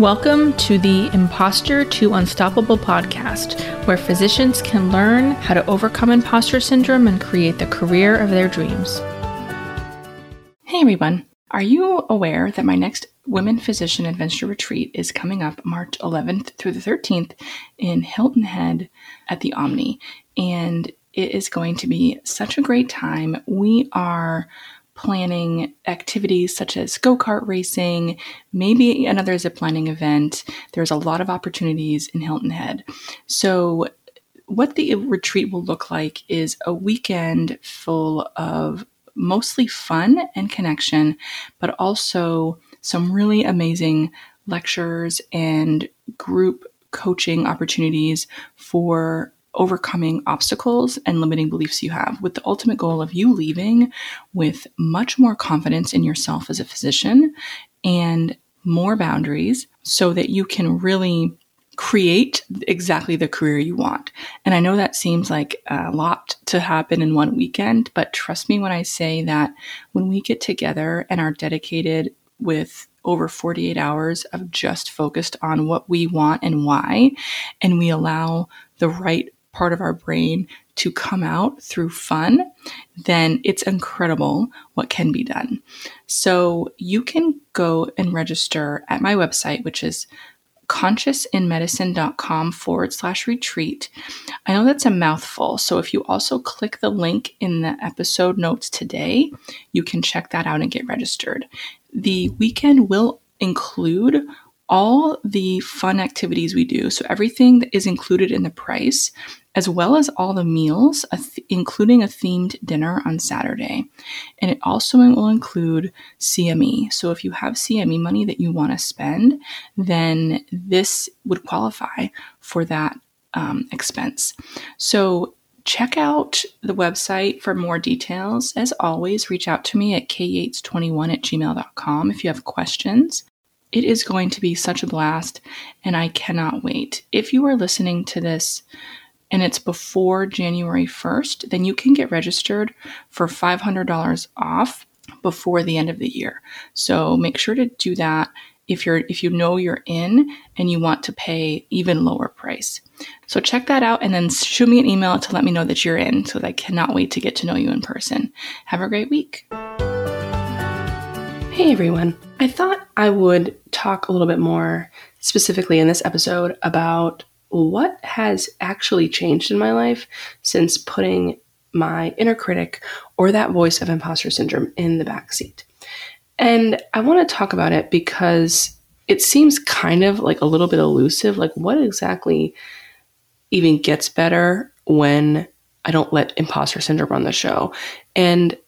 Welcome to the Imposter to Unstoppable podcast, where physicians can learn how to overcome imposter syndrome and create the career of their dreams. Hey everyone, are you aware that my next Women Physician Adventure Retreat is coming up March 11th through the 13th in Hilton Head at the Omni? And it is going to be such a great time. We are planning activities such as go kart racing, maybe another zip lining event. There's a lot of opportunities in Hilton Head. So, what the retreat will look like is a weekend full of mostly fun and connection, but also some really amazing lectures and group coaching opportunities for overcoming obstacles and limiting beliefs you have, with the ultimate goal of you leaving with much more confidence in yourself as a physician and more boundaries so that you can really create exactly the career you want. And I know that seems like a lot to happen in one weekend, but trust me when I say that when we get together and are dedicated with over 48 hours of just focused on what we want and why, and we allow the right part of our brain to come out through fun, then it's incredible what can be done. So you can go and register at my website, which is consciousinmedicine.com forward slash retreat. I know that's a mouthful. So if you also click the link in the episode notes today, you can check that out and get registered. The weekend will include all the fun activities we do. So everything that is included in the price as well as all the meals, including a themed dinner on Saturday. And it also will include CME. So if you have CME money that you want to spend, then this would qualify for that um, expense. So check out the website for more details. As always, reach out to me at kyates21 at gmail.com if you have questions. It is going to be such a blast, and I cannot wait. If you are listening to this and it's before January 1st, then you can get registered for $500 off before the end of the year. So make sure to do that if you're if you know you're in and you want to pay even lower price. So check that out and then shoot me an email to let me know that you're in so that I cannot wait to get to know you in person. Have a great week. Hey everyone. I thought I would talk a little bit more specifically in this episode about what has actually changed in my life since putting my inner critic or that voice of imposter syndrome in the back seat. And I want to talk about it because it seems kind of like a little bit elusive. Like, what exactly even gets better when I don't let imposter syndrome run the show? And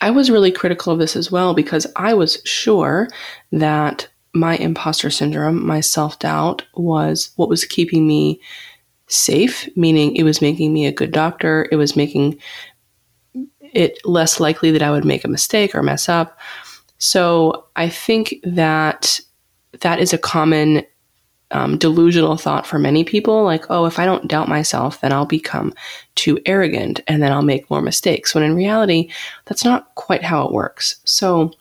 I was really critical of this as well because I was sure that my imposter syndrome, my self doubt, was what was keeping me safe, meaning it was making me a good doctor. It was making it less likely that I would make a mistake or mess up. So I think that that is a common um, delusional thought for many people like, oh, if I don't doubt myself, then I'll become too arrogant and then I'll make more mistakes. When in reality, that's not quite how it works. So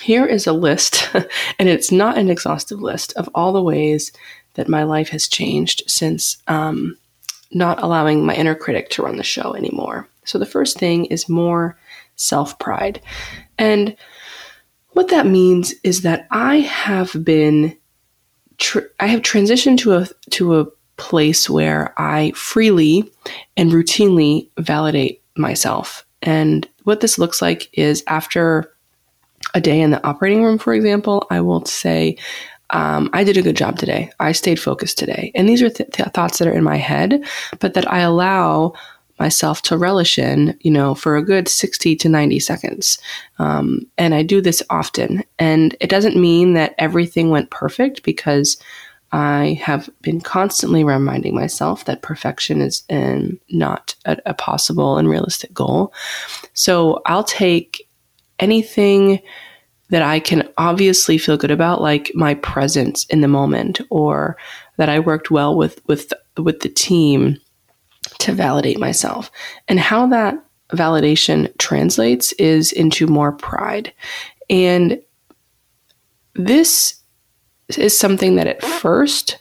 here is a list, and it's not an exhaustive list, of all the ways that my life has changed since um, not allowing my inner critic to run the show anymore. So the first thing is more self pride. And what that means is that I have been, tr- I have transitioned to a, to a place where I freely and routinely validate myself. And what this looks like is after a day in the operating room, for example, I will say, um, I did a good job today. I stayed focused today. And these are th- th- thoughts that are in my head, but that I allow myself to relish in, you know, for a good 60 to 90 seconds. Um, and I do this often. And it doesn't mean that everything went perfect because I have been constantly reminding myself that perfection is um, not a, a possible and realistic goal. So I'll take anything that I can obviously feel good about, like my presence in the moment, or that I worked well with with with the team to validate myself. And how that validation translates is into more pride. And this is something that at first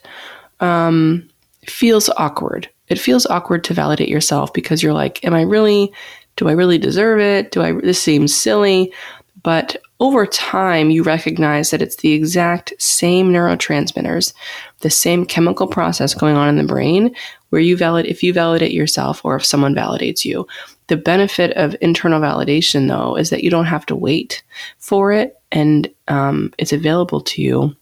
um, feels awkward. It feels awkward to validate yourself because you're like, am I really, do I really deserve it? Do I, this seems silly. But over time, you recognize that it's the exact same neurotransmitters, the same chemical process going on in the brain where you validate, if you validate yourself or if someone validates you. The benefit of internal validation, though, is that you don't have to wait for it and um, it's available to you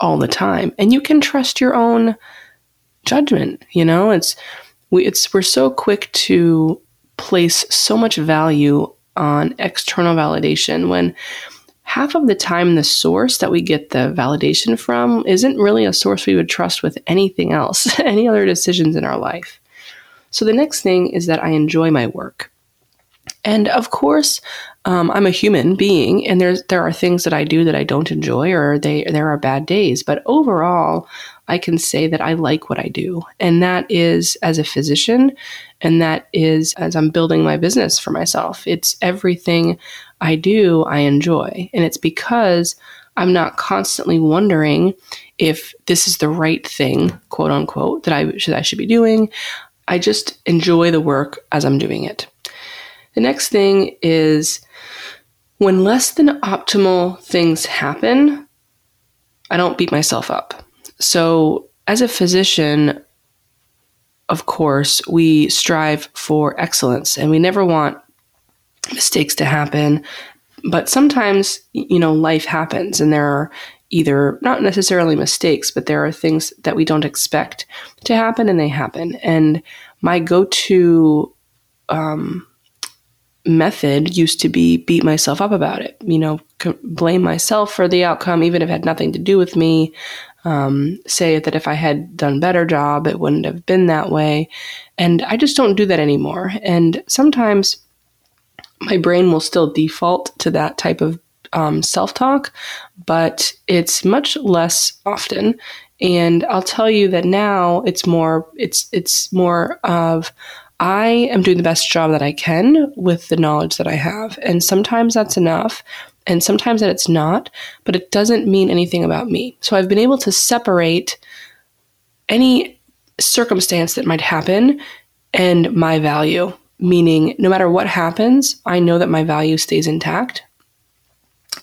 all the time. And you can trust your own judgment. You know, it's, we, it's, we're so quick to place so much value on external validation when half of the time the source that we get the validation from isn't really a source we would trust with anything else, any other decisions in our life. So the next thing is that I enjoy my work. And of course, um, I'm a human being, and there's there are things that I do that I don't enjoy, or they there are bad days. But overall, I can say that I like what I do, and that is as a physician, and that is as I'm building my business for myself. It's everything I do I enjoy, and it's because I'm not constantly wondering if this is the right thing, quote unquote, that I should I should be doing. I just enjoy the work as I'm doing it. The next thing is when less than optimal things happen, I don't beat myself up. So, as a physician, of course, we strive for excellence and we never want mistakes to happen. But sometimes, you know, life happens and there are either not necessarily mistakes, but there are things that we don't expect to happen and they happen. And my go to um, method used to be beat myself up about it, you know, blame myself for the outcome, even if it had nothing to do with me. Um, say that if I had done better job, it wouldn't have been that way. And I just don't do that anymore. And sometimes my brain will still default to that type of um, self talk, but it's much less often. And I'll tell you that now it's more it's it's more of I am doing the best job that I can with the knowledge that I have. And sometimes that's enough, and sometimes that it's not, but it doesn't mean anything about me. So I've been able to separate any circumstance that might happen and my value, meaning no matter what happens, I know that my value stays intact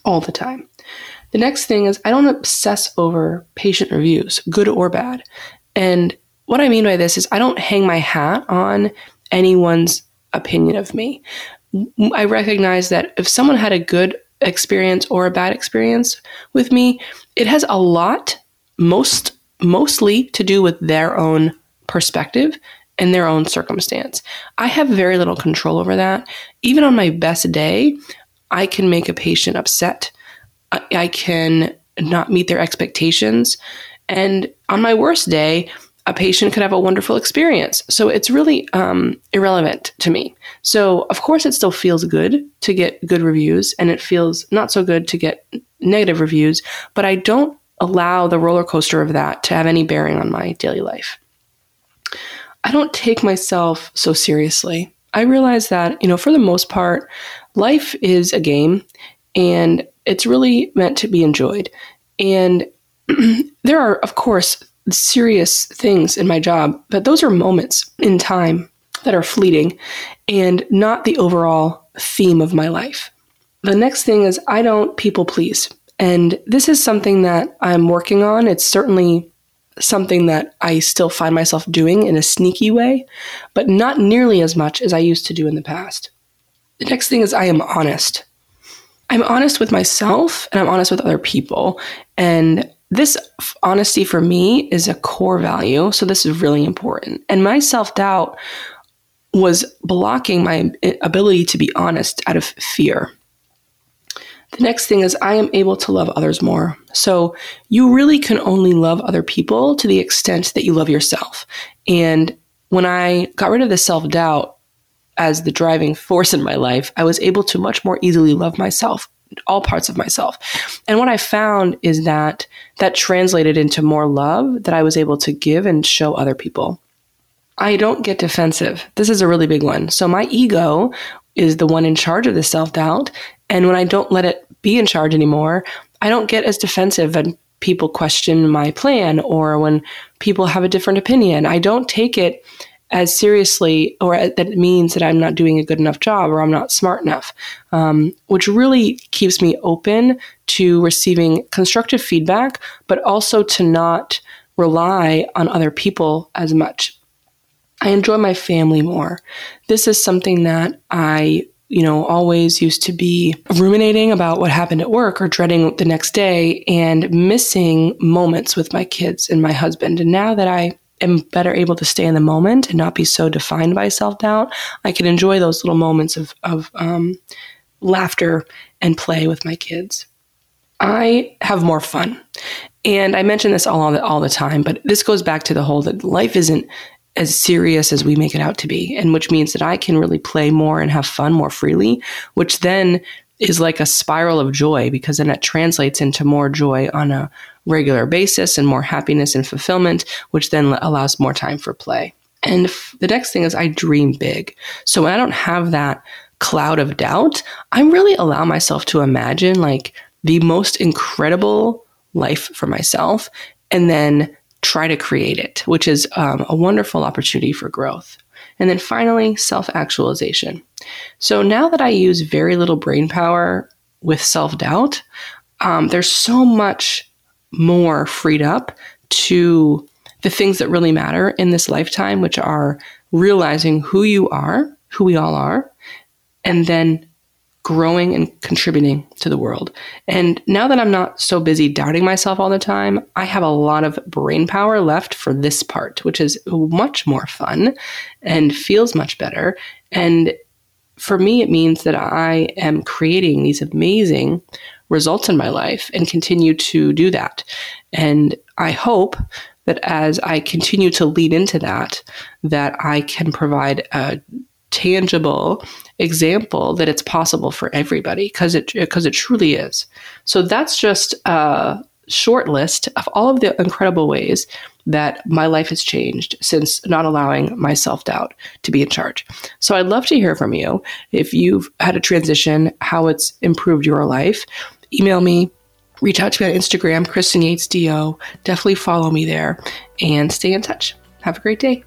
all the time. The next thing is I don't obsess over patient reviews, good or bad. And what I mean by this is I don't hang my hat on anyone's opinion of me. I recognize that if someone had a good experience or a bad experience with me, it has a lot, most mostly to do with their own perspective and their own circumstance. I have very little control over that. Even on my best day, I can make a patient upset. I can not meet their expectations. And on my worst day, a patient could have a wonderful experience. So it's really um, irrelevant to me. So, of course, it still feels good to get good reviews, and it feels not so good to get negative reviews, but I don't allow the roller coaster of that to have any bearing on my daily life. I don't take myself so seriously. I realize that, you know, for the most part, life is a game and it's really meant to be enjoyed. And there are, of course, serious things in my job, but those are moments in time that are fleeting and not the overall theme of my life. The next thing is I don't people please. And this is something that I'm working on. It's certainly something that I still find myself doing in a sneaky way, but not nearly as much as I used to do in the past. The next thing is I am honest. I'm honest with myself and I'm honest with other people. And this honesty for me is a core value. So this is really important. And my self doubt was blocking my ability to be honest out of fear. The next thing is I am able to love others more. So you really can only love other people to the extent that you love yourself. And when I got rid of the self doubt as the driving force in my life, I was able to much more easily love myself all parts of myself. And what I found is that that translated into more love that I was able to give and show other people. I don't get defensive. This is a really big one. So my ego is the one in charge of the self doubt. And when I don't let it be in charge anymore, I don't get as defensive and people question my plan or when people have a different opinion. I don't take it as seriously or that it means that I'm not doing a good enough job or I'm not smart enough, um, which really keeps me open to receiving constructive feedback, but also to not rely on other people as much. I enjoy my family more. This is something that I you know, always used to be ruminating about what happened at work or dreading the next day and missing moments with my kids and my husband. And now that I am better able to stay in the moment and not be so defined by self doubt, I can enjoy those little moments of, of um, laughter and play with my kids. I have more fun. And I mention this all, all the, all the time, but this goes back to the whole that life isn't as serious as we make it out to be, and which means that I can really play more and have fun more freely, which then is like a spiral of joy because then it translates into more joy on a regular basis and more happiness and fulfillment, which then allows more time for play. And the next thing is I dream big. So when I don't have that cloud of doubt, I really allow myself to imagine like the most incredible life for myself and then try to create it, which is um, a wonderful opportunity for growth. And then finally, self actualization. So now that I use very little brain power with self doubt, um, there's so much more freed up to the things that really matter in this lifetime, which are realizing who you are, who we all are, and then growing and contributing to the world. And now that I'm not so busy doubting myself all the time, I have a lot of brain power left for this part, which is much more fun and feels much better. And for me, it means that I am creating these amazing results in my life and continue to do that. And I hope that as I continue to lead into that, that I can provide a tangible example that it's possible for everybody because it because it truly is. So that's just a short list of all of the incredible ways that my life has changed since not allowing my self doubt to be in charge. So I'd love to hear from you if you've had a transition, how it's improved your life. Email me, reach out to me on Instagram, Kristen Yates DO. Definitely follow me there and stay in touch. Have a great day.